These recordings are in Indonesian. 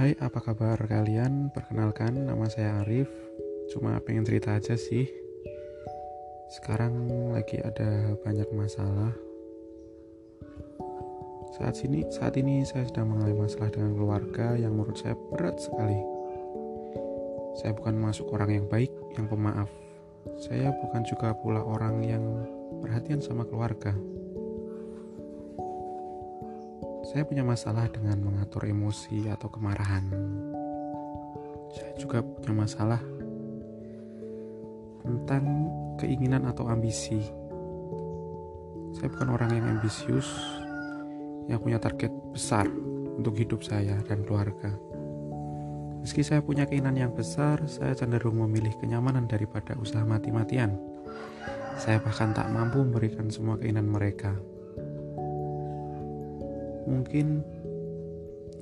Hai, apa kabar kalian? Perkenalkan, nama saya Arif. Cuma pengen cerita aja sih. Sekarang lagi ada banyak masalah. Saat sini, saat ini saya sedang mengalami masalah dengan keluarga yang menurut saya berat sekali. Saya bukan masuk orang yang baik, yang pemaaf. Saya bukan juga pula orang yang perhatian sama keluarga. Saya punya masalah dengan mengatur emosi atau kemarahan. Saya juga punya masalah tentang keinginan atau ambisi. Saya bukan orang yang ambisius, yang punya target besar untuk hidup saya dan keluarga. Meski saya punya keinginan yang besar, saya cenderung memilih kenyamanan daripada usaha mati-matian. Saya bahkan tak mampu memberikan semua keinginan mereka. Mungkin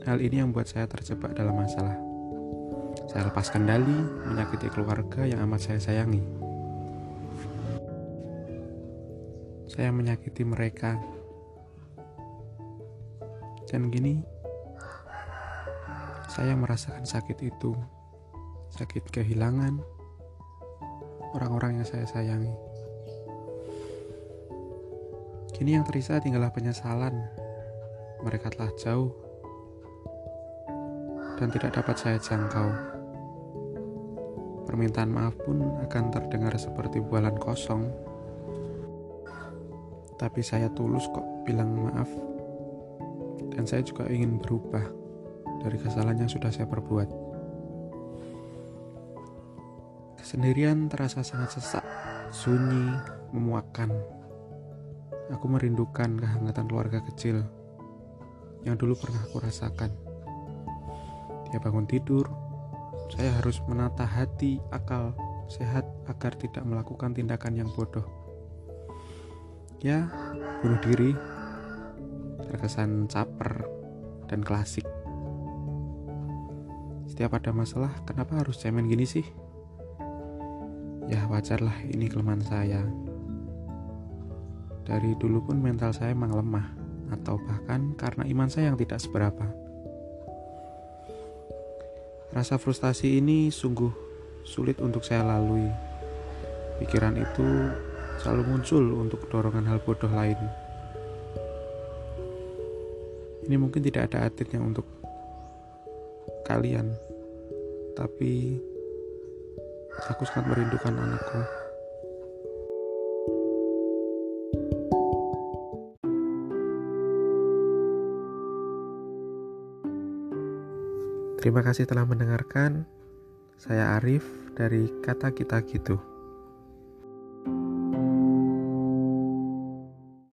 hal ini yang membuat saya terjebak dalam masalah. Saya lepas kendali, menyakiti keluarga yang amat saya sayangi. Saya menyakiti mereka. Dan gini, saya merasakan sakit itu. Sakit kehilangan orang-orang yang saya sayangi. Kini yang tersisa tinggallah penyesalan mereka telah jauh dan tidak dapat saya jangkau. Permintaan maaf pun akan terdengar seperti bualan kosong. Tapi saya tulus kok bilang maaf. Dan saya juga ingin berubah dari kesalahan yang sudah saya perbuat. Kesendirian terasa sangat sesak, sunyi, memuakkan. Aku merindukan kehangatan keluarga kecil yang dulu pernah aku rasakan. Dia bangun tidur, saya harus menata hati, akal, sehat agar tidak melakukan tindakan yang bodoh. Ya, bunuh diri, terkesan caper dan klasik. Setiap ada masalah, kenapa harus cemen gini sih? Ya wajarlah ini kelemahan saya. Dari dulu pun mental saya emang lemah atau bahkan karena iman saya yang tidak seberapa. Rasa frustasi ini sungguh sulit untuk saya lalui. Pikiran itu selalu muncul untuk dorongan hal bodoh lain. Ini mungkin tidak ada artinya untuk kalian, tapi aku sangat merindukan anakku. Terima kasih telah mendengarkan. Saya Arif dari Kata Kita Gitu.